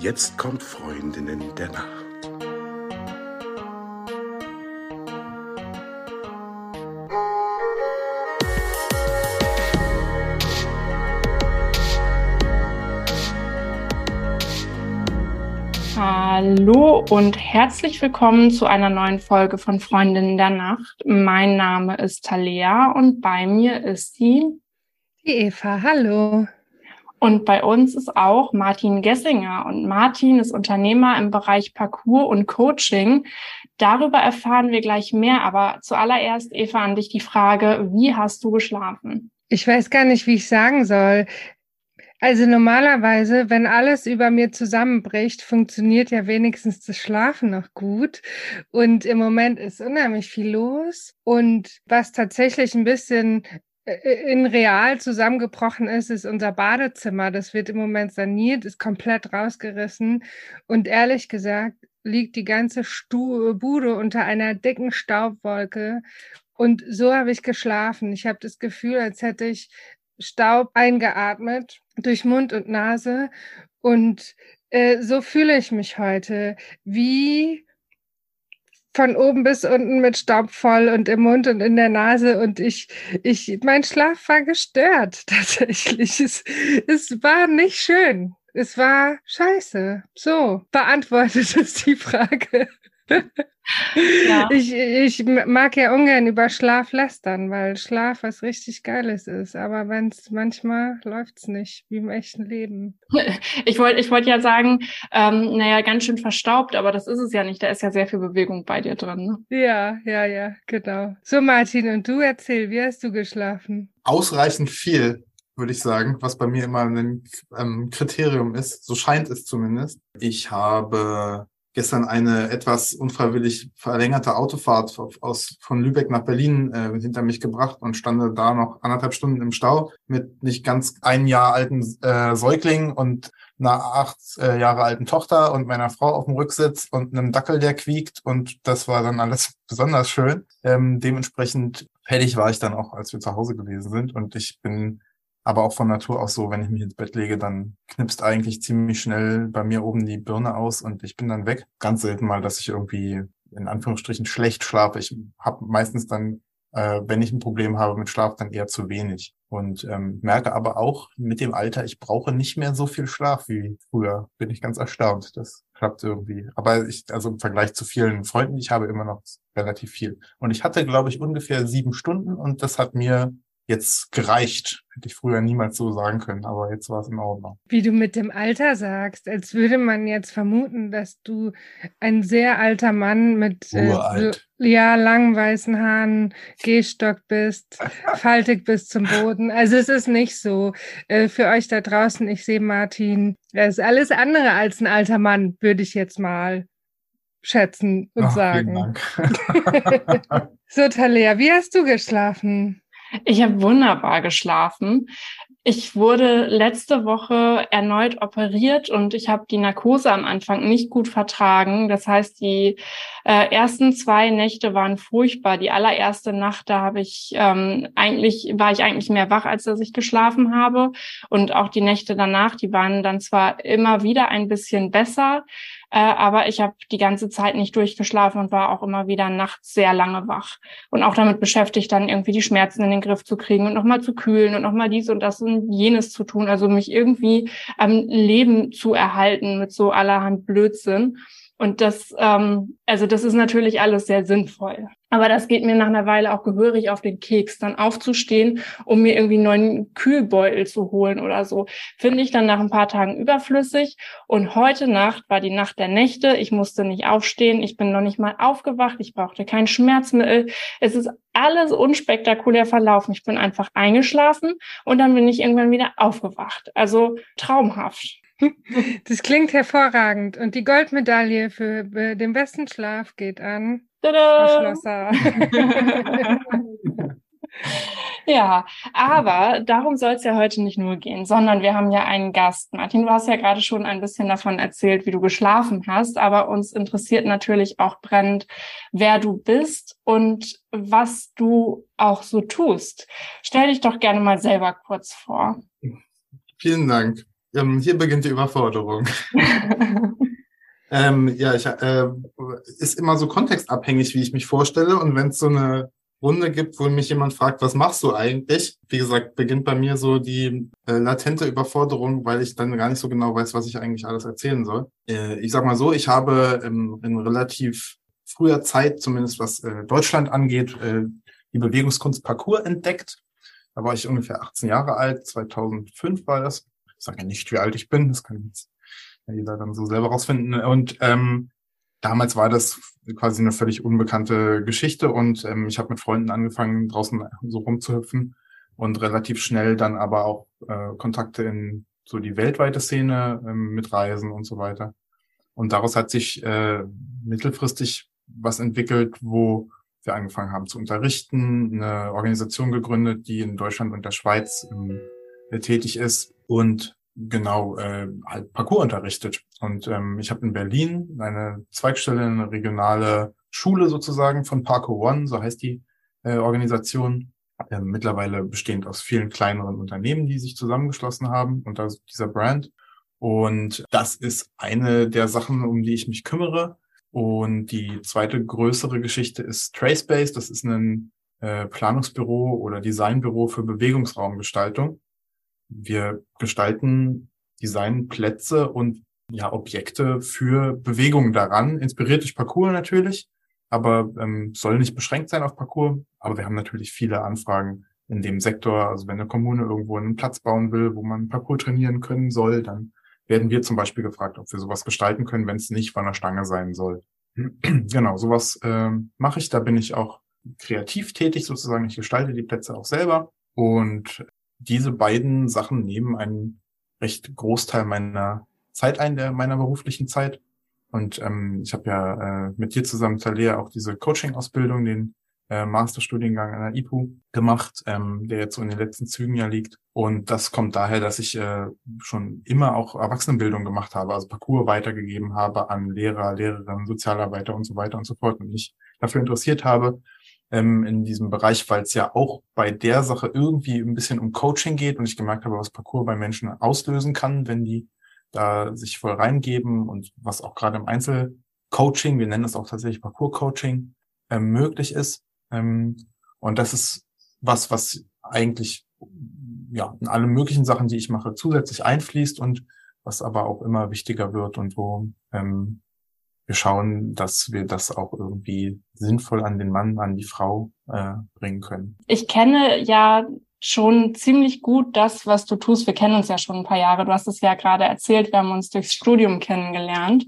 Jetzt kommt Freundinnen der Nacht. Hallo und herzlich willkommen zu einer neuen Folge von Freundinnen der Nacht. Mein Name ist Talea und bei mir ist die, die Eva. Hallo. Und bei uns ist auch Martin Gessinger. Und Martin ist Unternehmer im Bereich Parcours und Coaching. Darüber erfahren wir gleich mehr. Aber zuallererst, Eva, an dich die Frage, wie hast du geschlafen? Ich weiß gar nicht, wie ich sagen soll. Also normalerweise, wenn alles über mir zusammenbricht, funktioniert ja wenigstens das Schlafen noch gut. Und im Moment ist unheimlich viel los. Und was tatsächlich ein bisschen in real zusammengebrochen ist, ist unser Badezimmer. Das wird im Moment saniert, ist komplett rausgerissen. Und ehrlich gesagt liegt die ganze Stu Bude unter einer dicken Staubwolke. Und so habe ich geschlafen. Ich habe das Gefühl, als hätte ich Staub eingeatmet durch Mund und Nase. Und äh, so fühle ich mich heute. Wie von oben bis unten mit Staub voll und im Mund und in der Nase und ich, ich, mein Schlaf war gestört tatsächlich. Es, es war nicht schön. Es war scheiße. So beantwortet es die Frage. Ja. Ich, ich mag ja ungern über Schlaf lästern, weil Schlaf was richtig Geiles ist. Aber wenn es manchmal läuft es nicht, wie im echten Leben. Ich wollte ich wollt ja sagen, ähm, naja, ganz schön verstaubt, aber das ist es ja nicht. Da ist ja sehr viel Bewegung bei dir drin. Ne? Ja, ja, ja, genau. So, Martin, und du erzähl, wie hast du geschlafen? Ausreichend viel würde ich sagen, was bei mir immer ein ähm, Kriterium ist. So scheint es zumindest. Ich habe gestern eine etwas unfreiwillig verlängerte Autofahrt aus, von Lübeck nach Berlin äh, hinter mich gebracht und stand da noch anderthalb Stunden im Stau mit nicht ganz ein Jahr alten äh, Säugling und einer acht äh, Jahre alten Tochter und meiner Frau auf dem Rücksitz und einem Dackel, der quiekt und das war dann alles besonders schön. Ähm, dementsprechend fertig war ich dann auch, als wir zu Hause gewesen sind und ich bin aber auch von Natur aus so, wenn ich mich ins Bett lege, dann knipst eigentlich ziemlich schnell bei mir oben die Birne aus und ich bin dann weg. Ganz selten mal, dass ich irgendwie in Anführungsstrichen schlecht schlafe. Ich habe meistens dann, äh, wenn ich ein Problem habe mit Schlaf, dann eher zu wenig. Und ähm, merke aber auch mit dem Alter, ich brauche nicht mehr so viel Schlaf wie früher. Bin ich ganz erstaunt. Das klappt irgendwie. Aber ich, also im Vergleich zu vielen Freunden, ich habe immer noch relativ viel. Und ich hatte, glaube ich, ungefähr sieben Stunden und das hat mir jetzt gereicht. Hätte ich früher niemals so sagen können, aber jetzt war es in Ordnung. Wie du mit dem Alter sagst, als würde man jetzt vermuten, dass du ein sehr alter Mann mit äh, ja, langen weißen Haaren, Gehstock bist, faltig bis zum Boden. Also es ist nicht so. Äh, für euch da draußen, ich sehe Martin, er ist alles andere als ein alter Mann, würde ich jetzt mal schätzen und Ach, sagen. so, Talia, wie hast du geschlafen? Ich habe wunderbar geschlafen. Ich wurde letzte Woche erneut operiert und ich habe die Narkose am Anfang nicht gut vertragen. Das heißt, die äh, ersten zwei Nächte waren furchtbar. Die allererste Nacht, da habe ich ähm, eigentlich war ich eigentlich mehr wach, als dass ich geschlafen habe. Und auch die Nächte danach, die waren dann zwar immer wieder ein bisschen besser, äh, aber ich habe die ganze Zeit nicht durchgeschlafen und war auch immer wieder nachts sehr lange wach. Und auch damit beschäftigt, dann irgendwie die Schmerzen in den Griff zu kriegen und nochmal zu kühlen und nochmal dies und das und jenes zu tun. Also mich irgendwie am Leben zu erhalten mit so allerhand Blödsinn. Und das, ähm, also das ist natürlich alles sehr sinnvoll. Aber das geht mir nach einer Weile auch gehörig auf den Keks, dann aufzustehen, um mir irgendwie einen neuen Kühlbeutel zu holen oder so. Finde ich dann nach ein paar Tagen überflüssig. Und heute Nacht war die Nacht der Nächte. Ich musste nicht aufstehen. Ich bin noch nicht mal aufgewacht. Ich brauchte kein Schmerzmittel. Es ist alles unspektakulär verlaufen. Ich bin einfach eingeschlafen und dann bin ich irgendwann wieder aufgewacht. Also traumhaft. Das klingt hervorragend. Und die Goldmedaille für äh, den besten Schlaf geht an Tada! ja, aber darum soll es ja heute nicht nur gehen, sondern wir haben ja einen Gast. Martin, du hast ja gerade schon ein bisschen davon erzählt, wie du geschlafen hast, aber uns interessiert natürlich auch brennend, wer du bist und was du auch so tust. Stell dich doch gerne mal selber kurz vor. Vielen Dank. Ähm, hier beginnt die Überforderung. ähm, ja, ich, äh, ist immer so kontextabhängig, wie ich mich vorstelle. Und wenn es so eine Runde gibt, wo mich jemand fragt, was machst du eigentlich? Wie gesagt, beginnt bei mir so die äh, latente Überforderung, weil ich dann gar nicht so genau weiß, was ich eigentlich alles erzählen soll. Äh, ich sag mal so, ich habe ähm, in relativ früher Zeit, zumindest was äh, Deutschland angeht, äh, die Bewegungskunst Parcours entdeckt. Da war ich ungefähr 18 Jahre alt, 2005 war das. Ich sage ja nicht, wie alt ich bin, das kann jeder dann so selber rausfinden. Und ähm, damals war das quasi eine völlig unbekannte Geschichte und ähm, ich habe mit Freunden angefangen, draußen so rumzuhüpfen und relativ schnell dann aber auch äh, Kontakte in so die weltweite Szene ähm, mit Reisen und so weiter. Und daraus hat sich äh, mittelfristig was entwickelt, wo wir angefangen haben zu unterrichten, eine Organisation gegründet, die in Deutschland und der Schweiz ähm, tätig ist und genau äh, halt Parcours unterrichtet. Und ähm, ich habe in Berlin eine Zweigstelle, eine regionale Schule sozusagen von Parkour One, so heißt die äh, Organisation. Äh, mittlerweile bestehend aus vielen kleineren Unternehmen, die sich zusammengeschlossen haben unter dieser Brand. Und das ist eine der Sachen, um die ich mich kümmere. Und die zweite größere Geschichte ist Tracebase. Das ist ein äh, Planungsbüro oder Designbüro für Bewegungsraumgestaltung. Wir gestalten Designplätze und ja, Objekte für Bewegungen daran, inspiriert durch Parcours natürlich, aber ähm, soll nicht beschränkt sein auf Parcours. Aber wir haben natürlich viele Anfragen in dem Sektor. Also wenn eine Kommune irgendwo einen Platz bauen will, wo man Parcours trainieren können soll, dann werden wir zum Beispiel gefragt, ob wir sowas gestalten können, wenn es nicht von der Stange sein soll. genau, sowas äh, mache ich. Da bin ich auch kreativ tätig sozusagen. Ich gestalte die Plätze auch selber und diese beiden Sachen nehmen einen recht Großteil meiner Zeit ein, der meiner beruflichen Zeit. Und ähm, ich habe ja äh, mit dir zusammen, Talia, auch diese Coaching-Ausbildung, den äh, Masterstudiengang an der IPU gemacht, ähm, der jetzt so in den letzten Zügen ja liegt. Und das kommt daher, dass ich äh, schon immer auch Erwachsenenbildung gemacht habe, also Parcours weitergegeben habe an Lehrer, Lehrerinnen, Sozialarbeiter und so weiter und so fort und mich dafür interessiert habe, ähm, in diesem Bereich, weil es ja auch bei der Sache irgendwie ein bisschen um Coaching geht und ich gemerkt habe, was Parcours bei Menschen auslösen kann, wenn die da sich voll reingeben und was auch gerade im Einzelcoaching, wir nennen es auch tatsächlich Parcours-Coaching, ähm, möglich ist. Ähm, und das ist was, was eigentlich ja in alle möglichen Sachen, die ich mache, zusätzlich einfließt und was aber auch immer wichtiger wird und wo ähm, wir schauen, dass wir das auch irgendwie sinnvoll an den Mann, an die Frau äh, bringen können. Ich kenne ja schon ziemlich gut das, was du tust. Wir kennen uns ja schon ein paar Jahre. Du hast es ja gerade erzählt, wir haben uns durchs Studium kennengelernt.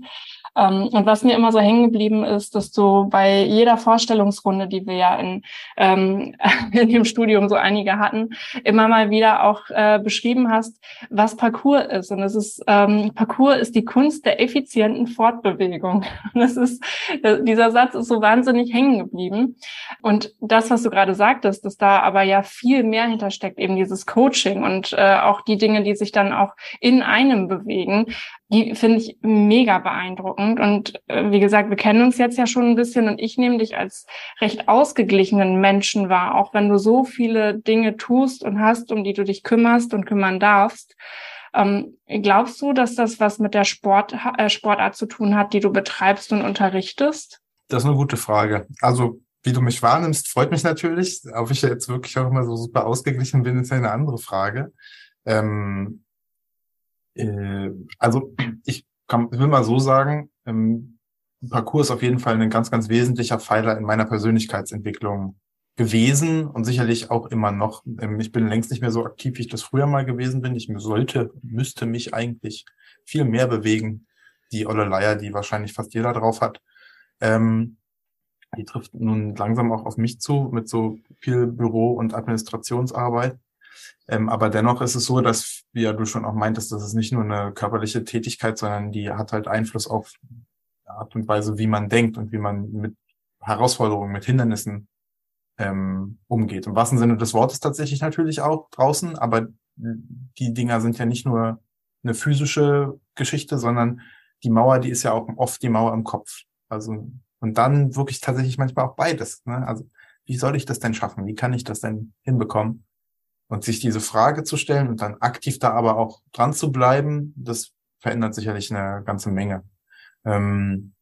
Ähm, und was mir immer so hängen geblieben ist, dass du bei jeder Vorstellungsrunde, die wir ja in, ähm, in dem Studium so einige hatten, immer mal wieder auch äh, beschrieben hast, was Parcours ist. Und es ist, ähm, Parcours ist die Kunst der effizienten Fortbewegung. das ist, dieser Satz ist so wahnsinnig hängen geblieben. Und das, was du gerade sagtest, dass da aber ja viel mehr hintersteckt, eben dieses Coaching und äh, auch die Dinge, die sich dann auch in einem bewegen, finde ich mega beeindruckend. Und äh, wie gesagt, wir kennen uns jetzt ja schon ein bisschen und ich nehme dich als recht ausgeglichenen Menschen wahr, auch wenn du so viele Dinge tust und hast, um die du dich kümmerst und kümmern darfst. Ähm, glaubst du, dass das was mit der Sport, äh, Sportart zu tun hat, die du betreibst und unterrichtest? Das ist eine gute Frage. Also wie du mich wahrnimmst, freut mich natürlich. Ob ich jetzt wirklich auch immer so super ausgeglichen bin, ist ja eine andere Frage. Ähm, äh, also ich kann, will mal so sagen, ähm, Parcours ist auf jeden Fall ein ganz, ganz wesentlicher Pfeiler in meiner Persönlichkeitsentwicklung gewesen und sicherlich auch immer noch. Ähm, ich bin längst nicht mehr so aktiv, wie ich das früher mal gewesen bin. Ich sollte, müsste mich eigentlich viel mehr bewegen. Die olle Leier, die wahrscheinlich fast jeder drauf hat. Ähm, die trifft nun langsam auch auf mich zu mit so viel Büro- und Administrationsarbeit. Ähm, aber dennoch ist es so, dass, wie ja du schon auch meintest, das ist nicht nur eine körperliche Tätigkeit, sondern die hat halt Einfluss auf Art und Weise, wie man denkt und wie man mit Herausforderungen, mit Hindernissen ähm, umgeht. Im wahrsten Sinne des Wortes tatsächlich natürlich auch draußen, aber die Dinger sind ja nicht nur eine physische Geschichte, sondern die Mauer, die ist ja auch oft die Mauer im Kopf. Also und dann wirklich tatsächlich manchmal auch beides. Ne? Also wie soll ich das denn schaffen? Wie kann ich das denn hinbekommen? Und sich diese Frage zu stellen und dann aktiv da aber auch dran zu bleiben, das verändert sicherlich eine ganze Menge. Ähm,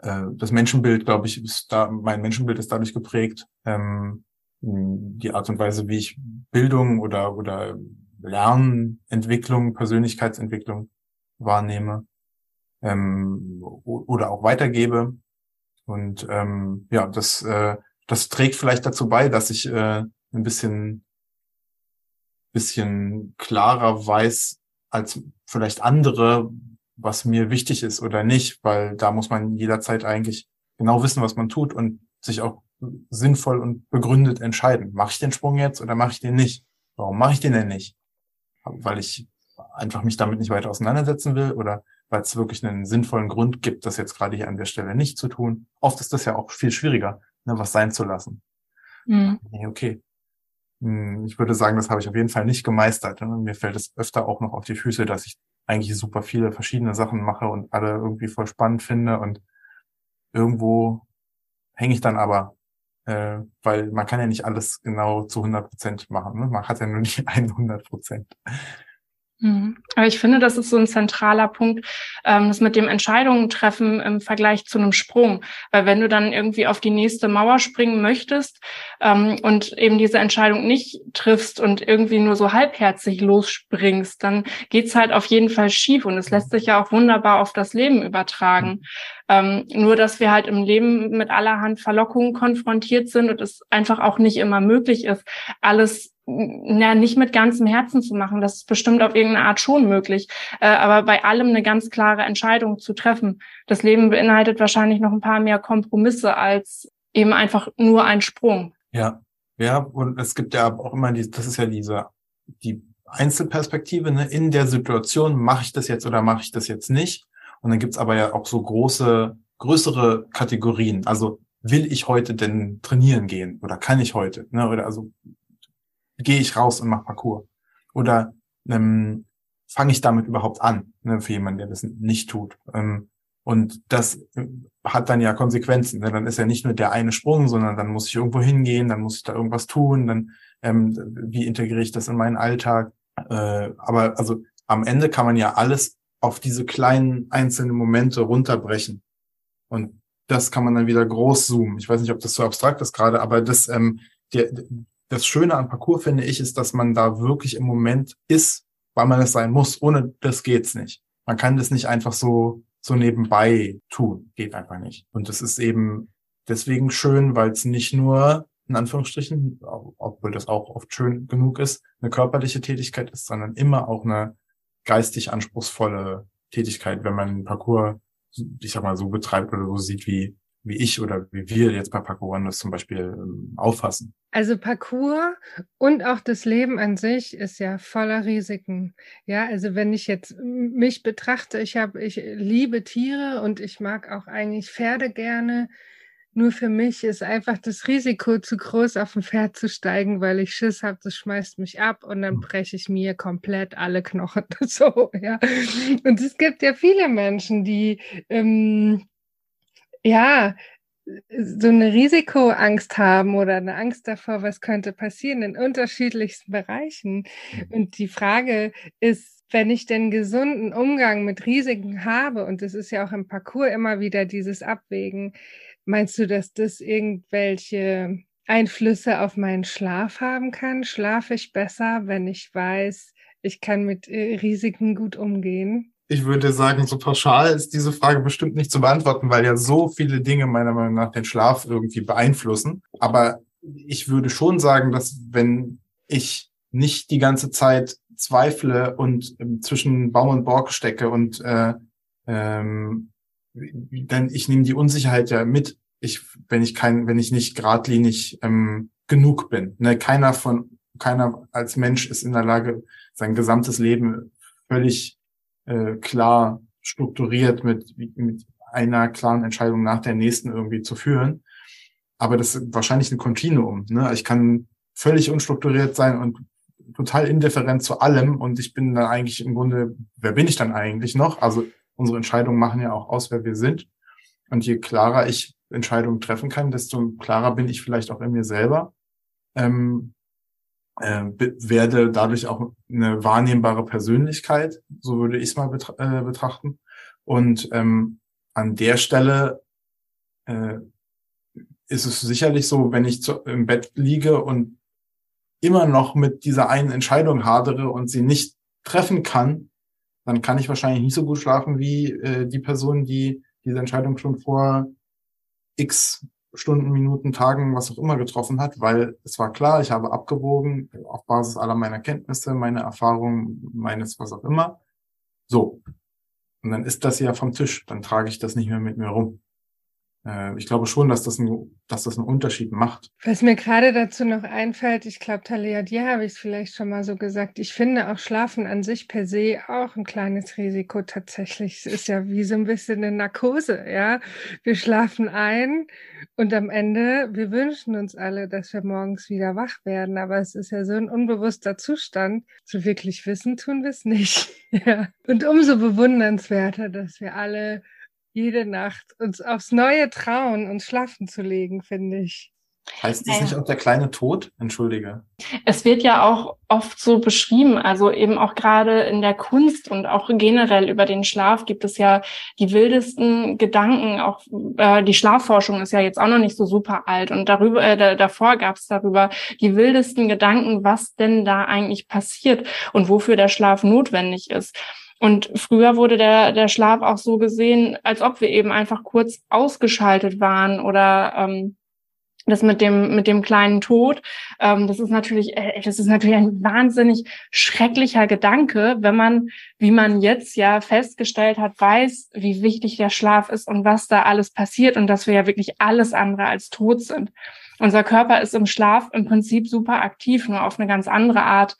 äh, das Menschenbild, glaube ich, ist da, mein Menschenbild ist dadurch geprägt, ähm, die Art und Weise, wie ich Bildung oder, oder Lernentwicklung, Persönlichkeitsentwicklung wahrnehme ähm, oder auch weitergebe. Und ähm, ja, das, äh, das trägt vielleicht dazu bei, dass ich äh, ein bisschen, bisschen klarer weiß als vielleicht andere, was mir wichtig ist oder nicht, weil da muss man jederzeit eigentlich genau wissen, was man tut und sich auch sinnvoll und begründet entscheiden. Mache ich den Sprung jetzt oder mache ich den nicht? Warum mache ich den denn nicht? Weil ich einfach mich damit nicht weiter auseinandersetzen will oder weil es wirklich einen sinnvollen Grund gibt, das jetzt gerade hier an der Stelle nicht zu tun. Oft ist das ja auch viel schwieriger, ne, was sein zu lassen. Mhm. Okay. Hm, ich würde sagen, das habe ich auf jeden Fall nicht gemeistert. Ne? Mir fällt es öfter auch noch auf die Füße, dass ich eigentlich super viele verschiedene Sachen mache und alle irgendwie voll spannend finde und irgendwo hänge ich dann aber, äh, weil man kann ja nicht alles genau zu 100 Prozent machen. Ne? Man hat ja nur nicht 100 Prozent. Mhm. Aber ich finde, das ist so ein zentraler Punkt, ähm, das mit dem Entscheidungen treffen im Vergleich zu einem Sprung. Weil wenn du dann irgendwie auf die nächste Mauer springen möchtest ähm, und eben diese Entscheidung nicht triffst und irgendwie nur so halbherzig losspringst, dann geht's halt auf jeden Fall schief und es lässt sich ja auch wunderbar auf das Leben übertragen. Ähm, nur, dass wir halt im Leben mit allerhand Verlockungen konfrontiert sind und es einfach auch nicht immer möglich ist, alles ja, nicht mit ganzem Herzen zu machen. Das ist bestimmt auf irgendeine Art schon möglich. Äh, aber bei allem eine ganz klare Entscheidung zu treffen. Das Leben beinhaltet wahrscheinlich noch ein paar mehr Kompromisse als eben einfach nur ein Sprung. Ja, ja, und es gibt ja auch immer die, das ist ja diese, die Einzelperspektive, ne, in der Situation, mache ich das jetzt oder mache ich das jetzt nicht? Und dann gibt's aber ja auch so große, größere Kategorien. Also will ich heute denn trainieren gehen oder kann ich heute? Ne? Oder also gehe ich raus und mache Parcours? Oder ähm, fange ich damit überhaupt an, ne, für jemanden, der das nicht tut? Ähm, und das äh, hat dann ja Konsequenzen. Ne? Dann ist ja nicht nur der eine Sprung, sondern dann muss ich irgendwo hingehen, dann muss ich da irgendwas tun, dann ähm, wie integriere ich das in meinen Alltag? Äh, aber also am Ende kann man ja alles auf diese kleinen einzelnen Momente runterbrechen. Und das kann man dann wieder groß zoomen. Ich weiß nicht, ob das so abstrakt ist gerade, aber das, ähm, der, das Schöne an Parcours, finde ich, ist, dass man da wirklich im Moment ist, weil man es sein muss. Ohne das geht's nicht. Man kann das nicht einfach so, so nebenbei tun. Geht einfach nicht. Und das ist eben deswegen schön, weil es nicht nur, in Anführungsstrichen, obwohl das auch oft schön genug ist, eine körperliche Tätigkeit ist, sondern immer auch eine geistig anspruchsvolle Tätigkeit, wenn man Parcours, ich sag mal, so betreibt oder so sieht, wie wie ich oder wie wir jetzt bei Parkour das zum Beispiel ähm, auffassen. Also Parcours und auch das Leben an sich ist ja voller Risiken. Ja, also wenn ich jetzt mich betrachte, ich habe, ich liebe Tiere und ich mag auch eigentlich Pferde gerne. Nur für mich ist einfach das Risiko zu groß, auf ein Pferd zu steigen, weil ich Schiss habe, das schmeißt mich ab und dann hm. breche ich mir komplett alle Knochen. so, ja. Und es gibt ja viele Menschen, die ähm, ja, so eine Risikoangst haben oder eine Angst davor, was könnte passieren in unterschiedlichsten Bereichen. Mhm. Und die Frage ist, wenn ich den gesunden Umgang mit Risiken habe, und das ist ja auch im Parcours immer wieder dieses Abwägen, meinst du, dass das irgendwelche Einflüsse auf meinen Schlaf haben kann? Schlafe ich besser, wenn ich weiß, ich kann mit äh, Risiken gut umgehen? ich würde sagen, so pauschal ist diese Frage bestimmt nicht zu beantworten, weil ja so viele Dinge meiner Meinung nach den Schlaf irgendwie beeinflussen. Aber ich würde schon sagen, dass wenn ich nicht die ganze Zeit zweifle und ähm, zwischen Baum und Borg stecke und äh, ähm, denn ich nehme die Unsicherheit ja mit, ich, wenn ich kein, wenn ich nicht geradlinig ähm, genug bin. Ne? Keiner von, keiner als Mensch ist in der Lage, sein gesamtes Leben völlig äh, klar strukturiert mit, mit einer klaren Entscheidung nach der nächsten irgendwie zu führen. Aber das ist wahrscheinlich ein Kontinuum. Ne? Ich kann völlig unstrukturiert sein und total indifferent zu allem und ich bin dann eigentlich im Grunde, wer bin ich dann eigentlich noch? Also unsere Entscheidungen machen ja auch aus, wer wir sind. Und je klarer ich Entscheidungen treffen kann, desto klarer bin ich vielleicht auch in mir selber. Ähm, äh, werde dadurch auch eine wahrnehmbare Persönlichkeit, so würde ich es mal betra äh, betrachten. Und ähm, an der Stelle äh, ist es sicherlich so, wenn ich zu, im Bett liege und immer noch mit dieser einen Entscheidung hadere und sie nicht treffen kann, dann kann ich wahrscheinlich nicht so gut schlafen wie äh, die Person, die diese Entscheidung schon vor x Stunden, Minuten, Tagen, was auch immer getroffen hat, weil es war klar, ich habe abgewogen auf Basis aller meiner Kenntnisse, meiner Erfahrungen, meines was auch immer. So. Und dann ist das ja vom Tisch, dann trage ich das nicht mehr mit mir rum äh, ich glaube schon, dass das, ein, dass das einen Unterschied macht. Was mir gerade dazu noch einfällt, ich glaube, Talia, dir habe ich es vielleicht schon mal so gesagt, ich finde auch Schlafen an sich per se auch ein kleines Risiko tatsächlich. Es ist ja wie so ein bisschen eine Narkose, ja. Wir schlafen ein und am Ende, wir wünschen uns alle, dass wir morgens wieder wach werden, aber es ist ja so ein unbewusster Zustand. So wirklich wissen tun wir es nicht. ja. Und umso bewundernswerter, dass wir alle jede Nacht uns aufs Neue trauen, uns schlafen zu legen, finde ich. Heißt das nicht auch der kleine Tod? Entschuldige. Es wird ja auch oft so beschrieben, also eben auch gerade in der Kunst und auch generell über den Schlaf gibt es ja die wildesten Gedanken. Auch äh, die Schlafforschung ist ja jetzt auch noch nicht so super alt und darüber äh, davor gab es darüber die wildesten Gedanken, was denn da eigentlich passiert und wofür der Schlaf notwendig ist. Und früher wurde der, der Schlaf auch so gesehen, als ob wir eben einfach kurz ausgeschaltet waren oder ähm, das mit dem mit dem kleinen Tod, ähm, das ist natürlich äh, das ist natürlich ein wahnsinnig schrecklicher Gedanke, wenn man, wie man jetzt ja festgestellt hat, weiß, wie wichtig der Schlaf ist und was da alles passiert und dass wir ja wirklich alles andere als tot sind. Unser Körper ist im Schlaf im Prinzip super aktiv, nur auf eine ganz andere Art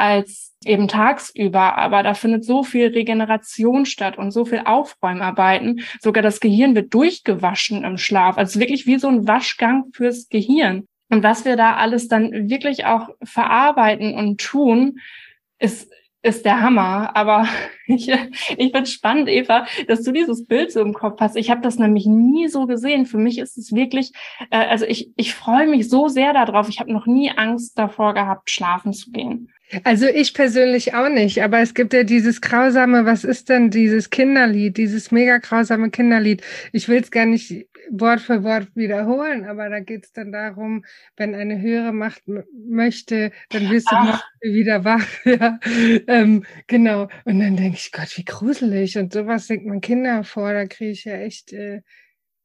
als eben tagsüber. Aber da findet so viel Regeneration statt und so viel Aufräumarbeiten. Sogar das Gehirn wird durchgewaschen im Schlaf. Also wirklich wie so ein Waschgang fürs Gehirn. Und was wir da alles dann wirklich auch verarbeiten und tun, ist ist der Hammer. Aber ich, ich bin spannend, Eva, dass du dieses Bild so im Kopf hast. Ich habe das nämlich nie so gesehen. Für mich ist es wirklich, äh, also ich, ich freue mich so sehr darauf. Ich habe noch nie Angst davor gehabt, schlafen zu gehen. Also ich persönlich auch nicht, aber es gibt ja dieses grausame, was ist denn dieses Kinderlied, dieses mega grausame Kinderlied. Ich will es gar nicht Wort für Wort wiederholen, aber da geht es dann darum, wenn eine höhere Macht möchte, dann wirst du Ach. wieder wach. ja, ähm, genau. Und dann denke ich, Gott, wie gruselig. Und sowas singt man Kinder vor, da kriege ich ja echt äh,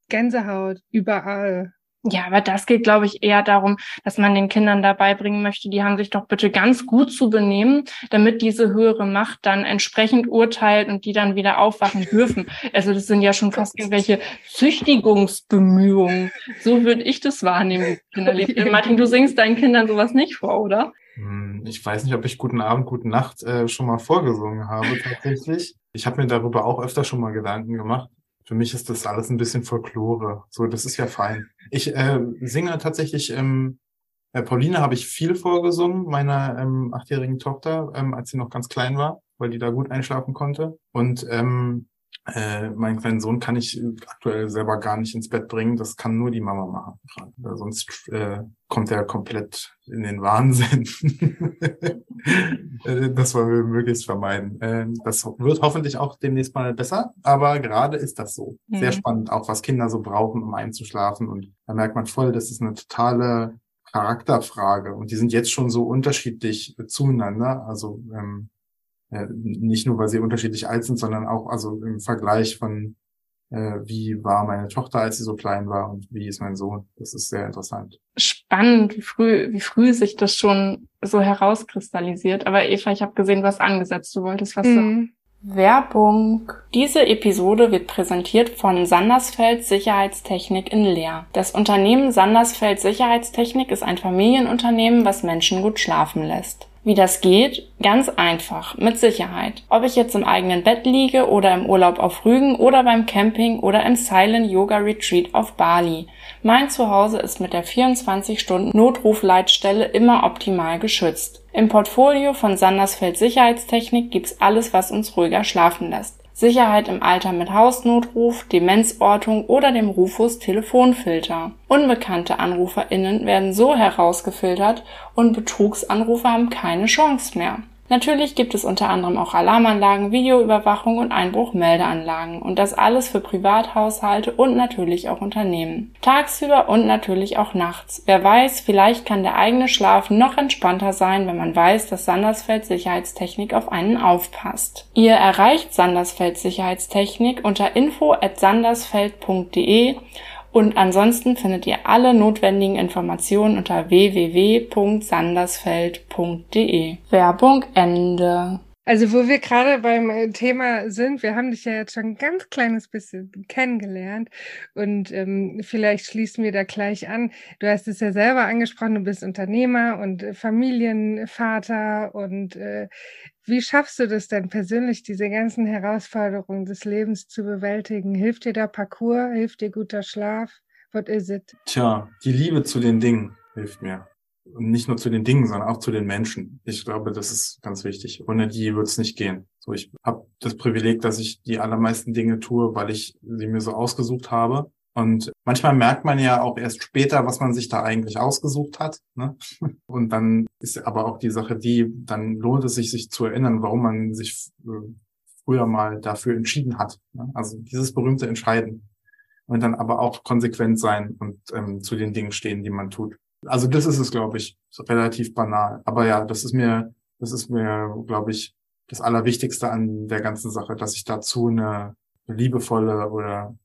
Gänsehaut überall. Ja, aber das geht, glaube ich, eher darum, dass man den Kindern dabei bringen möchte, die haben sich doch bitte ganz gut zu benehmen, damit diese höhere Macht dann entsprechend urteilt und die dann wieder aufwachen dürfen. Also das sind ja schon fast irgendwelche Züchtigungsbemühungen. So würde ich das wahrnehmen, Kinderlied. Martin, du singst deinen Kindern sowas nicht vor, oder? Hm, ich weiß nicht, ob ich Guten Abend, Guten Nacht äh, schon mal vorgesungen habe tatsächlich. Ich habe mir darüber auch öfter schon mal Gedanken gemacht. Für mich ist das alles ein bisschen Folklore. So, das ist ja fein. Ich äh, singe tatsächlich, ähm, äh, Pauline habe ich viel vorgesungen, meiner ähm, achtjährigen Tochter, ähm, als sie noch ganz klein war, weil die da gut einschlafen konnte. Und ähm, äh, meinen kleinen Sohn kann ich aktuell selber gar nicht ins Bett bringen. Das kann nur die Mama machen. Gerade. Sonst äh, kommt er komplett in den Wahnsinn. Äh, das wollen wir möglichst vermeiden. Äh, das wird hoffentlich auch demnächst mal besser, aber gerade ist das so. Mhm. Sehr spannend, auch was Kinder so brauchen, um einzuschlafen. Und da merkt man voll, das ist eine totale Charakterfrage. Und die sind jetzt schon so unterschiedlich zueinander. Also ähm, äh, nicht nur, weil sie unterschiedlich alt sind, sondern auch also im Vergleich von äh, wie war meine Tochter, als sie so klein war und wie ist mein Sohn. Das ist sehr interessant. Spannend, wie früh, wie früh sich das schon so herauskristallisiert. Aber Eva, ich habe gesehen, was angesetzt. Du wolltest was mhm. sagen. Werbung. Diese Episode wird präsentiert von Sandersfeld Sicherheitstechnik in Leer. Das Unternehmen Sandersfeld Sicherheitstechnik ist ein Familienunternehmen, was Menschen gut schlafen lässt. Wie das geht? Ganz einfach, mit Sicherheit. Ob ich jetzt im eigenen Bett liege oder im Urlaub auf Rügen oder beim Camping oder im Silent Yoga Retreat auf Bali. Mein Zuhause ist mit der 24-Stunden-Notrufleitstelle immer optimal geschützt. Im Portfolio von Sandersfeld Sicherheitstechnik gibt's alles, was uns ruhiger schlafen lässt. Sicherheit im Alter mit Hausnotruf, Demenzortung oder dem Rufus Telefonfilter. Unbekannte AnruferInnen werden so herausgefiltert und Betrugsanrufer haben keine Chance mehr. Natürlich gibt es unter anderem auch Alarmanlagen, Videoüberwachung und Einbruchmeldeanlagen und das alles für Privathaushalte und natürlich auch Unternehmen. Tagsüber und natürlich auch nachts. Wer weiß, vielleicht kann der eigene Schlaf noch entspannter sein, wenn man weiß, dass Sandersfeld Sicherheitstechnik auf einen aufpasst. Ihr erreicht Sandersfeld Sicherheitstechnik unter info at sandersfeld.de und ansonsten findet ihr alle notwendigen Informationen unter www.sandersfeld.de. Werbung Ende. Also wo wir gerade beim äh, Thema sind, wir haben dich ja jetzt schon ein ganz kleines bisschen kennengelernt und ähm, vielleicht schließen wir da gleich an. Du hast es ja selber angesprochen, du bist Unternehmer und äh, Familienvater und äh, wie schaffst du das denn persönlich, diese ganzen Herausforderungen des Lebens zu bewältigen? Hilft dir der Parcours? Hilft dir guter Schlaf? What is it? Tja, die Liebe zu den Dingen hilft mir. Und nicht nur zu den Dingen, sondern auch zu den Menschen. Ich glaube, das ist ganz wichtig. Ohne die wird es nicht gehen. So, ich habe das Privileg, dass ich die allermeisten Dinge tue, weil ich sie mir so ausgesucht habe. Und manchmal merkt man ja auch erst später, was man sich da eigentlich ausgesucht hat. Ne? Und dann ist aber auch die Sache die, dann lohnt es sich, sich zu erinnern, warum man sich äh, früher mal dafür entschieden hat. Ne? Also dieses berühmte Entscheiden. Und dann aber auch konsequent sein und ähm, zu den Dingen stehen, die man tut. Also das ist es, glaube ich, relativ banal. Aber ja, das ist mir, das ist mir, glaube ich, das Allerwichtigste an der ganzen Sache, dass ich dazu eine liebevolle oder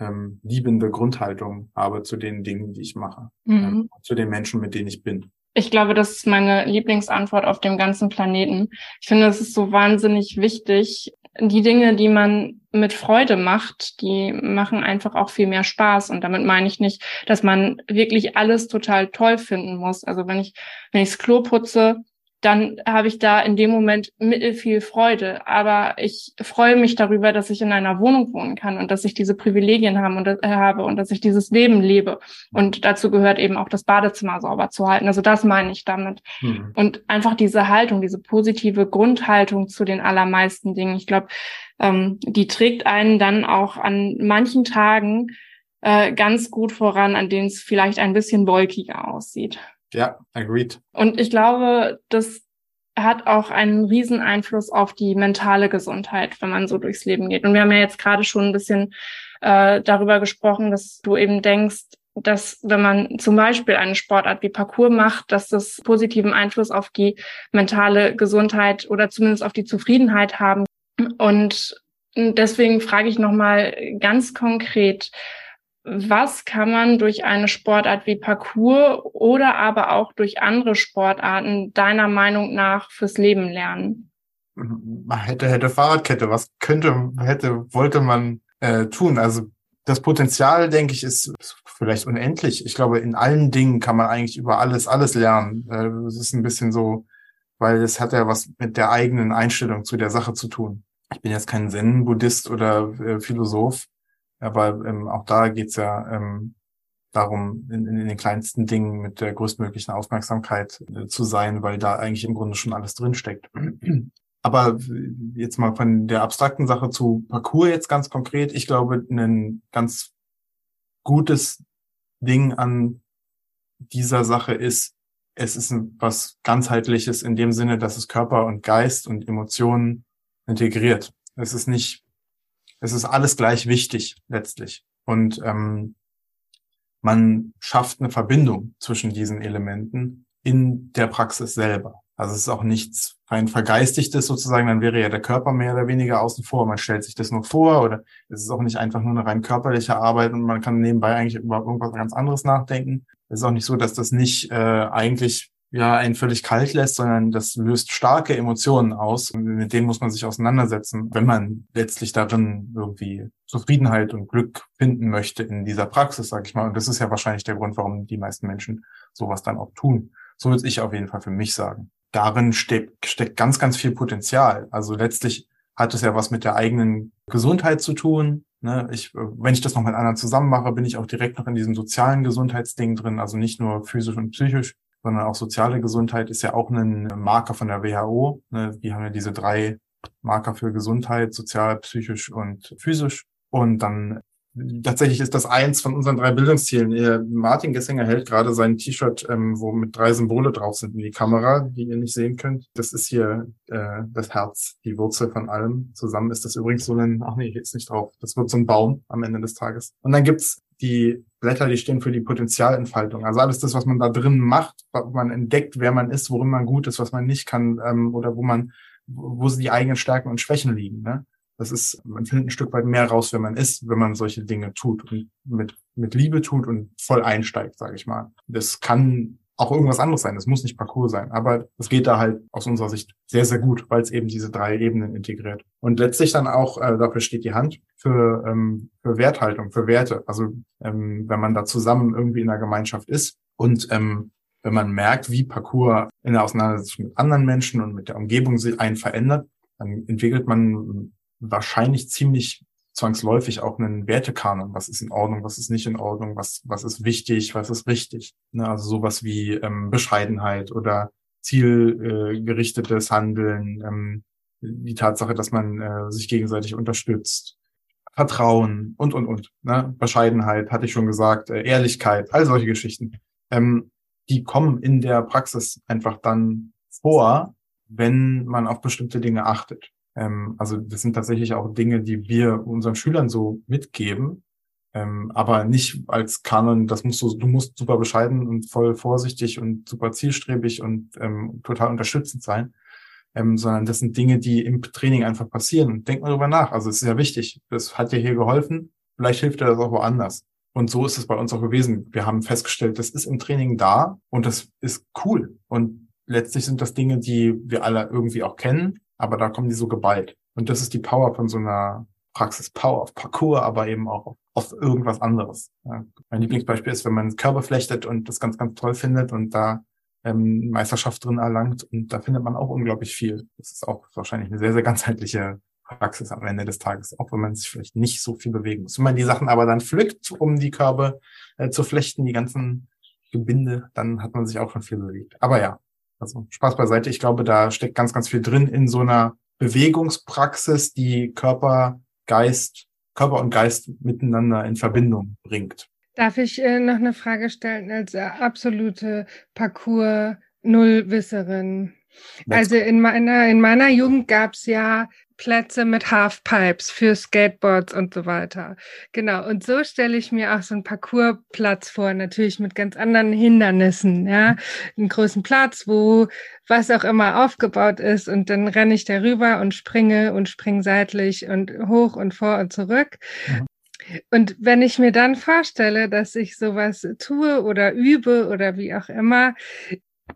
ähm, liebende Grundhaltung habe zu den Dingen, die ich mache, mhm. ähm, zu den Menschen, mit denen ich bin. Ich glaube, das ist meine Lieblingsantwort auf dem ganzen Planeten. Ich finde, es ist so wahnsinnig wichtig, die Dinge, die man mit Freude macht, die machen einfach auch viel mehr Spaß. Und damit meine ich nicht, dass man wirklich alles total toll finden muss. Also wenn ich, wenn ich das Klo putze, dann habe ich da in dem Moment viel Freude. Aber ich freue mich darüber, dass ich in einer Wohnung wohnen kann und dass ich diese Privilegien haben und, äh, habe und dass ich dieses Leben lebe. Und dazu gehört eben auch das Badezimmer sauber zu halten. Also das meine ich damit. Mhm. Und einfach diese Haltung, diese positive Grundhaltung zu den allermeisten Dingen. Ich glaube, ähm, die trägt einen dann auch an manchen Tagen äh, ganz gut voran, an denen es vielleicht ein bisschen wolkiger aussieht. Ja, agreed. Und ich glaube, das hat auch einen riesen Einfluss auf die mentale Gesundheit, wenn man so durchs Leben geht. Und wir haben ja jetzt gerade schon ein bisschen äh, darüber gesprochen, dass du eben denkst, dass wenn man zum Beispiel eine Sportart wie Parcours macht, dass das positiven Einfluss auf die mentale Gesundheit oder zumindest auf die Zufriedenheit haben. Und deswegen frage ich nochmal ganz konkret, was kann man durch eine Sportart wie Parcours oder aber auch durch andere Sportarten deiner Meinung nach fürs Leben lernen? Hätte, hätte Fahrradkette, was könnte, hätte, wollte man äh, tun? Also das Potenzial, denke ich, ist vielleicht unendlich. Ich glaube, in allen Dingen kann man eigentlich über alles, alles lernen. Äh, es ist ein bisschen so, weil es hat ja was mit der eigenen Einstellung zu der Sache zu tun. Ich bin jetzt kein Zen-Buddhist oder äh, Philosoph, aber ähm, auch da geht's ja ähm, darum, in, in den kleinsten Dingen mit der größtmöglichen Aufmerksamkeit äh, zu sein, weil da eigentlich im Grunde schon alles drinsteckt. Aber jetzt mal von der abstrakten Sache zu Parcours jetzt ganz konkret. Ich glaube, ein ganz gutes Ding an dieser Sache ist, es ist was ganzheitliches in dem Sinne, dass es Körper und Geist und Emotionen integriert. Es ist nicht es ist alles gleich wichtig letztlich. Und ähm, man schafft eine Verbindung zwischen diesen Elementen in der Praxis selber. Also es ist auch nichts rein vergeistigtes sozusagen, dann wäre ja der Körper mehr oder weniger außen vor. Man stellt sich das nur vor oder es ist auch nicht einfach nur eine rein körperliche Arbeit und man kann nebenbei eigentlich über irgendwas ganz anderes nachdenken. Es ist auch nicht so, dass das nicht äh, eigentlich ja einen völlig kalt lässt, sondern das löst starke Emotionen aus. Mit denen muss man sich auseinandersetzen, wenn man letztlich darin irgendwie Zufriedenheit und Glück finden möchte in dieser Praxis, sag ich mal. Und das ist ja wahrscheinlich der Grund, warum die meisten Menschen sowas dann auch tun. So würde ich auf jeden Fall für mich sagen. Darin steckt, steckt ganz, ganz viel Potenzial. Also letztlich hat es ja was mit der eigenen Gesundheit zu tun. Ne? Ich, wenn ich das noch mit anderen zusammen mache, bin ich auch direkt noch in diesem sozialen Gesundheitsding drin, also nicht nur physisch und psychisch, sondern auch soziale Gesundheit ist ja auch ein Marker von der WHO. Ne? Die haben ja diese drei Marker für Gesundheit, sozial, psychisch und physisch. Und dann tatsächlich ist das eins von unseren drei Bildungszielen. Martin Gessinger hält gerade sein T-Shirt, ähm, wo mit drei Symbole drauf sind in die Kamera, die ihr nicht sehen könnt. Das ist hier äh, das Herz, die Wurzel von allem. Zusammen ist das übrigens so ein, ach nee, jetzt nicht drauf. Das wird so ein Baum am Ende des Tages. Und dann gibt's die Blätter, die stehen für die Potenzialentfaltung. Also alles das, was man da drin macht, wo man entdeckt, wer man ist, worin man gut ist, was man nicht kann, ähm, oder wo man, wo die eigenen Stärken und Schwächen liegen. Ne? Das ist, man findet ein Stück weit mehr raus, wenn man ist, wenn man solche Dinge tut und mit, mit Liebe tut und voll einsteigt, sage ich mal. Das kann auch irgendwas anderes sein. Das muss nicht Parcours sein. Aber es geht da halt aus unserer Sicht sehr, sehr gut, weil es eben diese drei Ebenen integriert. Und letztlich dann auch, äh, dafür steht die Hand, für, ähm, für Werthaltung, für Werte. Also ähm, wenn man da zusammen irgendwie in der Gemeinschaft ist und ähm, wenn man merkt, wie Parcours in der Auseinandersetzung mit anderen Menschen und mit der Umgebung einen verändert, dann entwickelt man wahrscheinlich ziemlich zwangsläufig auch einen Wertekanon. Was ist in Ordnung, was ist nicht in Ordnung, was, was ist wichtig, was ist richtig. Ne? Also sowas wie ähm, Bescheidenheit oder zielgerichtetes äh, Handeln, ähm, die Tatsache, dass man äh, sich gegenseitig unterstützt, Vertrauen und, und, und. Ne? Bescheidenheit, hatte ich schon gesagt, äh, Ehrlichkeit, all solche Geschichten. Ähm, die kommen in der Praxis einfach dann vor, wenn man auf bestimmte Dinge achtet. Ähm, also das sind tatsächlich auch Dinge, die wir unseren Schülern so mitgeben, ähm, aber nicht als Kanon, das musst du, du musst super bescheiden und voll vorsichtig und super zielstrebig und ähm, total unterstützend sein, ähm, sondern das sind Dinge, die im Training einfach passieren. Und denk mal drüber nach. Also es ist ja wichtig. Das hat dir hier geholfen. Vielleicht hilft dir das auch woanders. Und so ist es bei uns auch gewesen. Wir haben festgestellt, das ist im Training da und das ist cool. Und letztlich sind das Dinge, die wir alle irgendwie auch kennen aber da kommen die so geballt. Und das ist die Power von so einer Praxis, Power auf Parcours, aber eben auch auf irgendwas anderes. Ja. Mein Lieblingsbeispiel ist, wenn man Körper flechtet und das ganz, ganz toll findet und da ähm, Meisterschaft drin erlangt und da findet man auch unglaublich viel. Das ist auch wahrscheinlich eine sehr, sehr ganzheitliche Praxis am Ende des Tages, auch wenn man sich vielleicht nicht so viel bewegen muss. Wenn man die Sachen aber dann pflückt, um die Körbe äh, zu flechten, die ganzen Gebinde, dann hat man sich auch schon viel bewegt. Aber ja, also Spaß beiseite. Ich glaube, da steckt ganz, ganz viel drin in so einer Bewegungspraxis, die Körper, Geist, Körper und Geist miteinander in Verbindung bringt. Darf ich äh, noch eine Frage stellen als äh, absolute Parcours-Nullwisserin? Also in meiner, in meiner Jugend gab es ja Plätze mit Halfpipes für Skateboards und so weiter. Genau. Und so stelle ich mir auch so einen Parcoursplatz vor, natürlich mit ganz anderen Hindernissen, ja. Einen großen Platz, wo was auch immer aufgebaut ist und dann renne ich darüber und springe und springe seitlich und hoch und vor und zurück. Mhm. Und wenn ich mir dann vorstelle, dass ich sowas tue oder übe oder wie auch immer,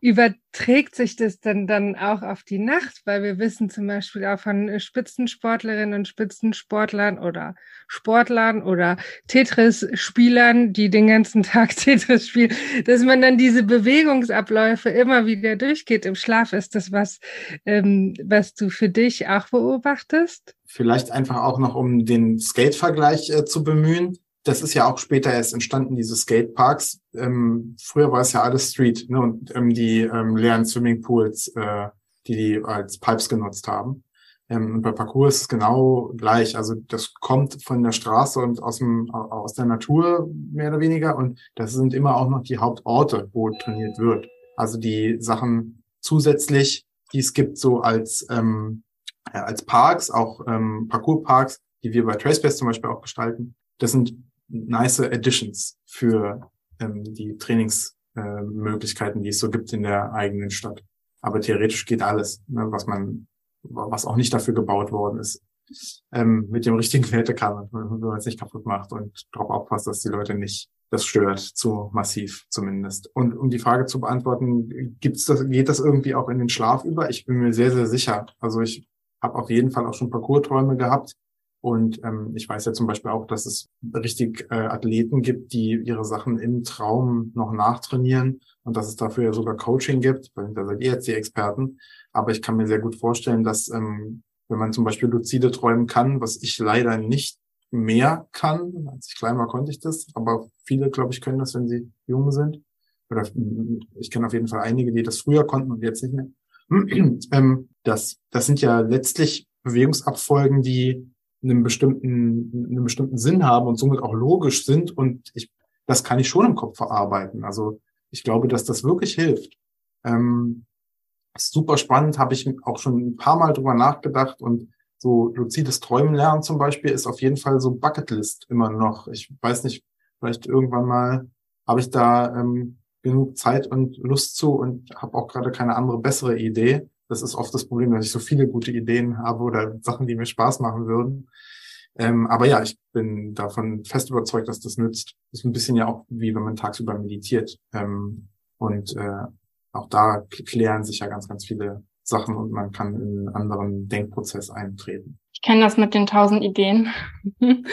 überträgt sich das denn dann auch auf die Nacht? Weil wir wissen zum Beispiel auch von Spitzensportlerinnen und Spitzensportlern oder Sportlern oder Tetris-Spielern, die den ganzen Tag Tetris spielen, dass man dann diese Bewegungsabläufe immer wieder durchgeht im Schlaf. Ist das was, ähm, was du für dich auch beobachtest? Vielleicht einfach auch noch, um den Skate-Vergleich äh, zu bemühen das ist ja auch später erst entstanden, diese Skateparks. Ähm, früher war es ja alles Street ne, und ähm, die ähm, leeren Swimmingpools, äh, die die als Pipes genutzt haben. Ähm, und bei Parcours ist es genau gleich. Also das kommt von der Straße und aus, dem, aus der Natur mehr oder weniger. Und das sind immer auch noch die Hauptorte, wo trainiert wird. Also die Sachen zusätzlich, die es gibt so als, ähm, als Parks, auch ähm, Parcoursparks, die wir bei Tracebase zum Beispiel auch gestalten. Das sind nice Additions für ähm, die Trainingsmöglichkeiten, äh, die es so gibt in der eigenen Stadt. Aber theoretisch geht alles, ne, was man, was auch nicht dafür gebaut worden ist. Ähm, mit dem richtigen Wertekanon, wenn man es nicht kaputt macht und darauf aufpasst, dass die Leute nicht das stört, zu massiv zumindest. Und um die Frage zu beantworten, gibt's das, geht das irgendwie auch in den Schlaf über? Ich bin mir sehr, sehr sicher. Also ich habe auf jeden Fall auch schon Parcours-Träume gehabt, und ähm, ich weiß ja zum Beispiel auch, dass es richtig äh, Athleten gibt, die ihre Sachen im Traum noch nachtrainieren und dass es dafür ja sogar Coaching gibt. Da seid ihr jetzt die Experten. Aber ich kann mir sehr gut vorstellen, dass ähm, wenn man zum Beispiel luzide träumen kann, was ich leider nicht mehr kann, als ich klein war, konnte ich das, aber viele, glaube ich, können das, wenn sie jung sind. Oder ich kenne auf jeden Fall einige, die das früher konnten und jetzt nicht mehr. ähm, das, das sind ja letztlich Bewegungsabfolgen, die einen bestimmten, einen bestimmten Sinn haben und somit auch logisch sind. Und ich, das kann ich schon im Kopf verarbeiten. Also ich glaube, dass das wirklich hilft. Ähm, super spannend, habe ich auch schon ein paar Mal drüber nachgedacht und so luzides Träumen lernen zum Beispiel ist auf jeden Fall so Bucketlist immer noch. Ich weiß nicht, vielleicht irgendwann mal habe ich da ähm, genug Zeit und Lust zu und habe auch gerade keine andere bessere Idee. Das ist oft das Problem, dass ich so viele gute Ideen habe oder Sachen, die mir Spaß machen würden. Ähm, aber ja, ich bin davon fest überzeugt, dass das nützt. Das ist ein bisschen ja auch wie wenn man tagsüber meditiert. Ähm, und äh, auch da klären sich ja ganz, ganz viele Sachen und man kann in einen anderen Denkprozess eintreten. Ich kenne das mit den tausend Ideen.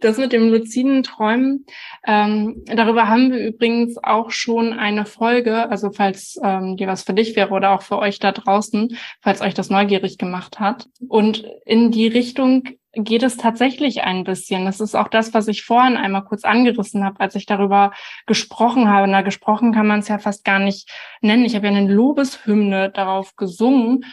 Das mit dem luziden Träumen. Ähm, darüber haben wir übrigens auch schon eine Folge, also falls ähm, die was für dich wäre oder auch für euch da draußen, falls euch das neugierig gemacht hat. Und in die Richtung geht es tatsächlich ein bisschen. Das ist auch das, was ich vorhin einmal kurz angerissen habe, als ich darüber gesprochen habe. Na, gesprochen kann man es ja fast gar nicht nennen. Ich habe ja eine Lobeshymne darauf gesungen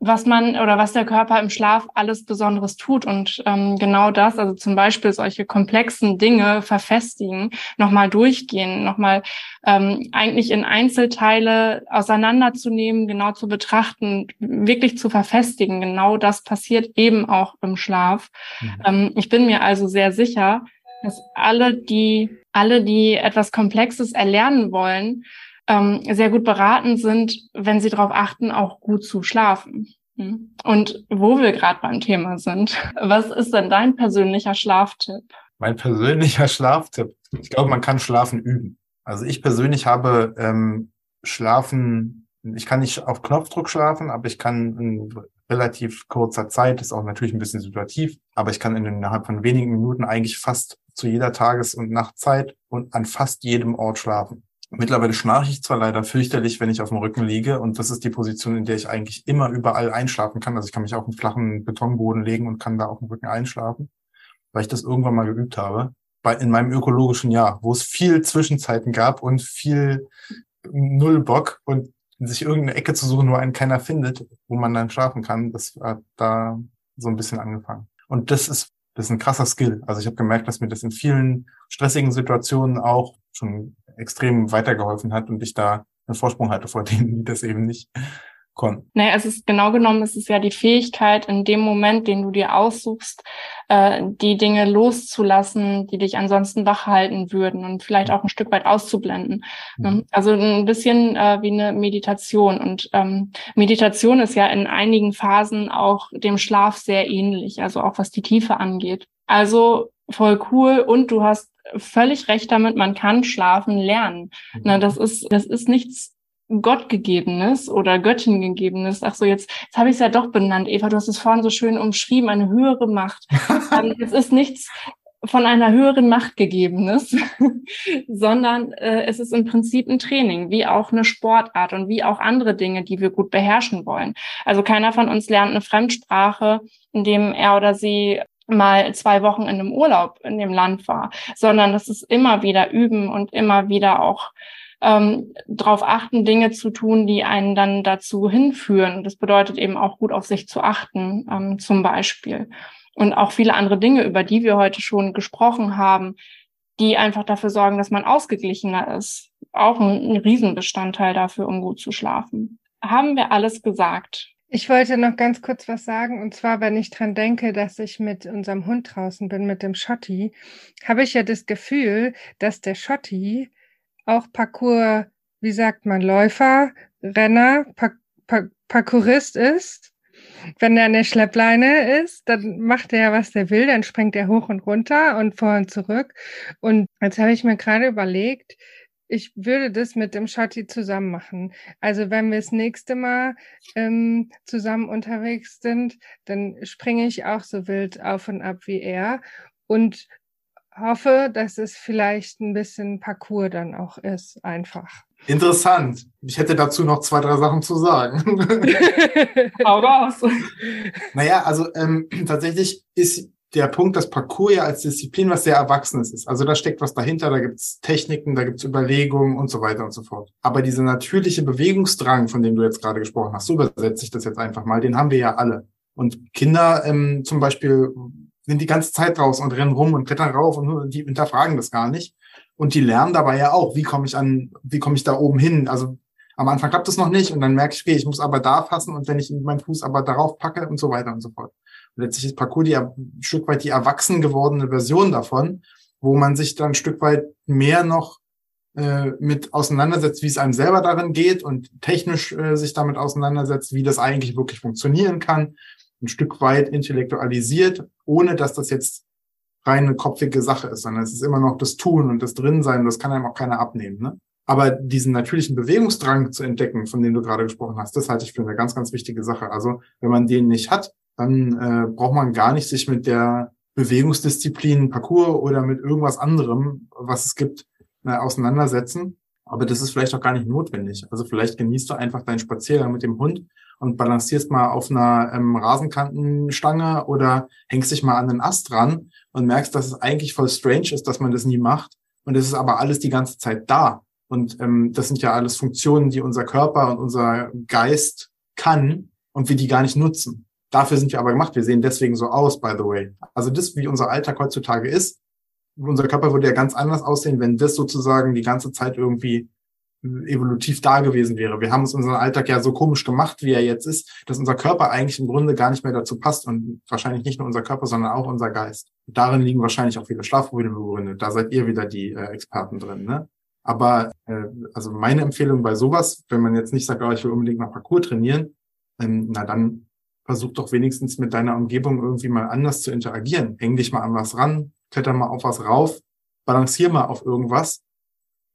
was man oder was der Körper im Schlaf alles Besonderes tut und ähm, genau das, also zum Beispiel solche komplexen Dinge verfestigen, nochmal durchgehen, nochmal ähm, eigentlich in Einzelteile auseinanderzunehmen, genau zu betrachten, wirklich zu verfestigen. Genau das passiert eben auch im Schlaf. Mhm. Ähm, ich bin mir also sehr sicher, dass alle, die alle, die etwas Komplexes erlernen wollen, ähm, sehr gut beraten sind, wenn sie darauf achten, auch gut zu schlafen. Hm. Und wo wir gerade beim Thema sind, was ist denn dein persönlicher Schlaftipp? Mein persönlicher Schlaftipp. Ich glaube, man kann Schlafen üben. Also ich persönlich habe ähm, Schlafen, ich kann nicht auf Knopfdruck schlafen, aber ich kann in relativ kurzer Zeit, ist auch natürlich ein bisschen situativ, aber ich kann innerhalb von wenigen Minuten eigentlich fast zu jeder Tages- und Nachtzeit und an fast jedem Ort schlafen. Mittlerweile schnarche ich zwar leider fürchterlich, wenn ich auf dem Rücken liege und das ist die Position, in der ich eigentlich immer überall einschlafen kann. Also ich kann mich auf einen flachen Betonboden legen und kann da auf dem Rücken einschlafen, weil ich das irgendwann mal geübt habe. Bei, in meinem ökologischen Jahr, wo es viel Zwischenzeiten gab und viel Nullbock und sich irgendeine Ecke zu suchen, wo einen keiner findet, wo man dann schlafen kann, das hat da so ein bisschen angefangen. Und das ist, das ist ein krasser Skill. Also ich habe gemerkt, dass mir das in vielen stressigen Situationen auch schon extrem weitergeholfen hat und ich da einen Vorsprung hatte vor denen, die das eben nicht konnten. Naja, es ist genau genommen, es ist ja die Fähigkeit, in dem Moment, den du dir aussuchst, äh, die Dinge loszulassen, die dich ansonsten wach halten würden und vielleicht auch ein Stück weit auszublenden. Mhm. Also ein bisschen äh, wie eine Meditation. Und ähm, Meditation ist ja in einigen Phasen auch dem Schlaf sehr ähnlich, also auch was die Tiefe angeht. Also voll cool und du hast völlig recht damit, man kann schlafen lernen. Mhm. Na, das ist, das ist nichts Gottgegebenes oder Göttingegebenes. Ach so, jetzt, jetzt habe ich es ja doch benannt. Eva, du hast es vorhin so schön umschrieben, eine höhere Macht. Ähm, es ist nichts von einer höheren Macht gegebenes, sondern äh, es ist im Prinzip ein Training, wie auch eine Sportart und wie auch andere Dinge, die wir gut beherrschen wollen. Also keiner von uns lernt eine Fremdsprache, indem er oder sie mal zwei Wochen in einem Urlaub in dem Land war, sondern das ist immer wieder üben und immer wieder auch ähm, darauf achten, Dinge zu tun, die einen dann dazu hinführen. Das bedeutet eben auch gut auf sich zu achten, ähm, zum Beispiel. Und auch viele andere Dinge, über die wir heute schon gesprochen haben, die einfach dafür sorgen, dass man ausgeglichener ist. Auch ein, ein Riesenbestandteil dafür, um gut zu schlafen. Haben wir alles gesagt? Ich wollte noch ganz kurz was sagen. Und zwar, wenn ich dran denke, dass ich mit unserem Hund draußen bin, mit dem Schotti, habe ich ja das Gefühl, dass der Schotti auch Parcours, wie sagt man, Läufer, Renner, Par Par Parkourist ist. Wenn er an der Schleppleine ist, dann macht er ja, was der will, dann springt er hoch und runter und vor und zurück. Und jetzt habe ich mir gerade überlegt, ich würde das mit dem Schotti zusammen machen. Also wenn wir das nächste Mal ähm, zusammen unterwegs sind, dann springe ich auch so wild auf und ab wie er und hoffe, dass es vielleicht ein bisschen Parcours dann auch ist, einfach. Interessant. Ich hätte dazu noch zwei, drei Sachen zu sagen. Hau raus. Naja, also ähm, tatsächlich ist der Punkt, dass Parcours ja als Disziplin was sehr Erwachsenes ist. Also da steckt was dahinter, da gibt's Techniken, da gibt's Überlegungen und so weiter und so fort. Aber dieser natürliche Bewegungsdrang, von dem du jetzt gerade gesprochen hast, so übersetze ich das jetzt einfach mal, den haben wir ja alle. Und Kinder ähm, zum Beispiel sind die ganze Zeit draußen und rennen rum und klettern rauf und die hinterfragen das gar nicht. Und die lernen dabei ja auch, wie komme ich an, wie komme ich da oben hin? Also am Anfang klappt das noch nicht und dann merke ich, okay, ich muss aber da fassen und wenn ich meinen Fuß aber darauf packe und so weiter und so fort. Letztlich ist Parcours die, ein Stück weit die erwachsen gewordene Version davon, wo man sich dann ein Stück weit mehr noch äh, mit auseinandersetzt, wie es einem selber darin geht und technisch äh, sich damit auseinandersetzt, wie das eigentlich wirklich funktionieren kann, ein Stück weit intellektualisiert, ohne dass das jetzt reine kopfige Sache ist, sondern es ist immer noch das Tun und das Drinsein, das kann einem auch keiner abnehmen. Ne? Aber diesen natürlichen Bewegungsdrang zu entdecken, von dem du gerade gesprochen hast, das halte ich für eine ganz, ganz wichtige Sache. Also wenn man den nicht hat, dann äh, braucht man gar nicht sich mit der Bewegungsdisziplin, Parcours oder mit irgendwas anderem, was es gibt, äh, auseinandersetzen. Aber das ist vielleicht auch gar nicht notwendig. Also vielleicht genießt du einfach deinen Spaziergang mit dem Hund und balancierst mal auf einer ähm, Rasenkantenstange oder hängst dich mal an den Ast ran und merkst, dass es eigentlich voll strange ist, dass man das nie macht. Und es ist aber alles die ganze Zeit da. Und ähm, das sind ja alles Funktionen, die unser Körper und unser Geist kann und wir die gar nicht nutzen. Dafür sind wir aber gemacht. Wir sehen deswegen so aus, by the way. Also das, wie unser Alltag heutzutage ist, unser Körper würde ja ganz anders aussehen, wenn das sozusagen die ganze Zeit irgendwie evolutiv da gewesen wäre. Wir haben uns unseren Alltag ja so komisch gemacht, wie er jetzt ist, dass unser Körper eigentlich im Grunde gar nicht mehr dazu passt und wahrscheinlich nicht nur unser Körper, sondern auch unser Geist. Darin liegen wahrscheinlich auch viele Schlafprobleme begründet. Da seid ihr wieder die äh, Experten drin. Ne? Aber äh, also meine Empfehlung bei sowas, wenn man jetzt nicht sagt, oh, ich will unbedingt mal Parcours trainieren, ähm, na dann versuch doch wenigstens mit deiner Umgebung irgendwie mal anders zu interagieren. Häng dich mal an was ran, kletter mal auf was rauf, balancier mal auf irgendwas.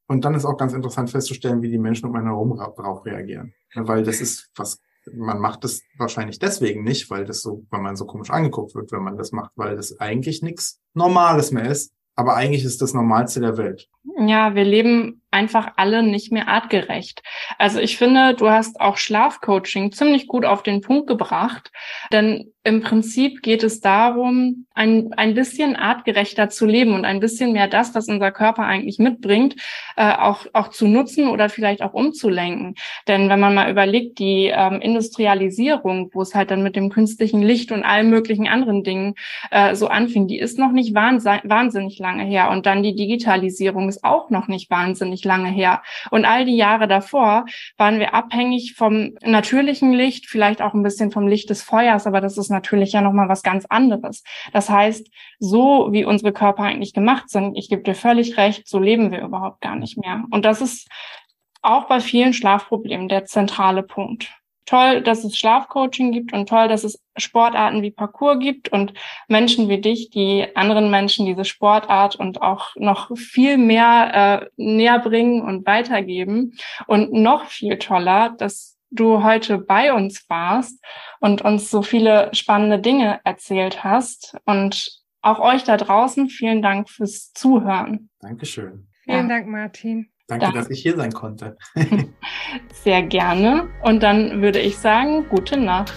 Und dann ist auch ganz interessant festzustellen, wie die Menschen um einen herum drauf reagieren. Weil das ist was, man macht das wahrscheinlich deswegen nicht, weil das so, weil man so komisch angeguckt wird, wenn man das macht, weil das eigentlich nichts Normales mehr ist. Aber eigentlich ist das Normalste der Welt. Ja, wir leben einfach alle nicht mehr artgerecht. Also ich finde, du hast auch Schlafcoaching ziemlich gut auf den Punkt gebracht, denn im Prinzip geht es darum, ein, ein bisschen artgerechter zu leben und ein bisschen mehr das, was unser Körper eigentlich mitbringt, äh, auch, auch zu nutzen oder vielleicht auch umzulenken. Denn wenn man mal überlegt, die ähm, Industrialisierung, wo es halt dann mit dem künstlichen Licht und allen möglichen anderen Dingen äh, so anfing, die ist noch nicht wahnsinnig lange her. Und dann die Digitalisierung ist auch noch nicht wahnsinnig lange her. Und all die Jahre davor waren wir abhängig vom natürlichen Licht, vielleicht auch ein bisschen vom Licht des Feuers, aber das ist natürlich ja nochmal was ganz anderes. Das heißt, so wie unsere Körper eigentlich gemacht sind, ich gebe dir völlig recht, so leben wir überhaupt gar nicht mehr. Und das ist auch bei vielen Schlafproblemen der zentrale Punkt toll, dass es Schlafcoaching gibt und toll, dass es Sportarten wie Parkour gibt und Menschen wie dich, die anderen Menschen diese Sportart und auch noch viel mehr äh, näher bringen und weitergeben. Und noch viel toller, dass du heute bei uns warst und uns so viele spannende Dinge erzählt hast. Und auch euch da draußen vielen Dank fürs Zuhören. Dankeschön. Vielen ja. Dank, Martin. Danke, Danke, dass ich hier sein konnte. Sehr gerne. Und dann würde ich sagen, gute Nacht.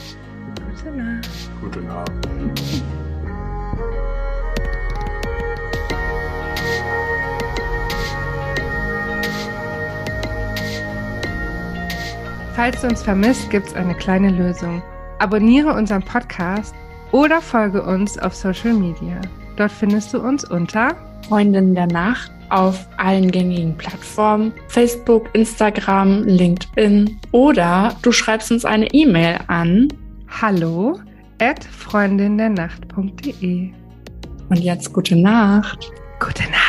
Gute Nacht. Gute Nacht. Falls du uns vermisst, gibt es eine kleine Lösung. Abonniere unseren Podcast oder folge uns auf Social Media. Dort findest du uns unter Freundin der Nacht auf allen gängigen Plattformen, Facebook, Instagram, LinkedIn oder du schreibst uns eine E-Mail an hallo at freundindernacht.de. Und jetzt gute Nacht. Gute Nacht.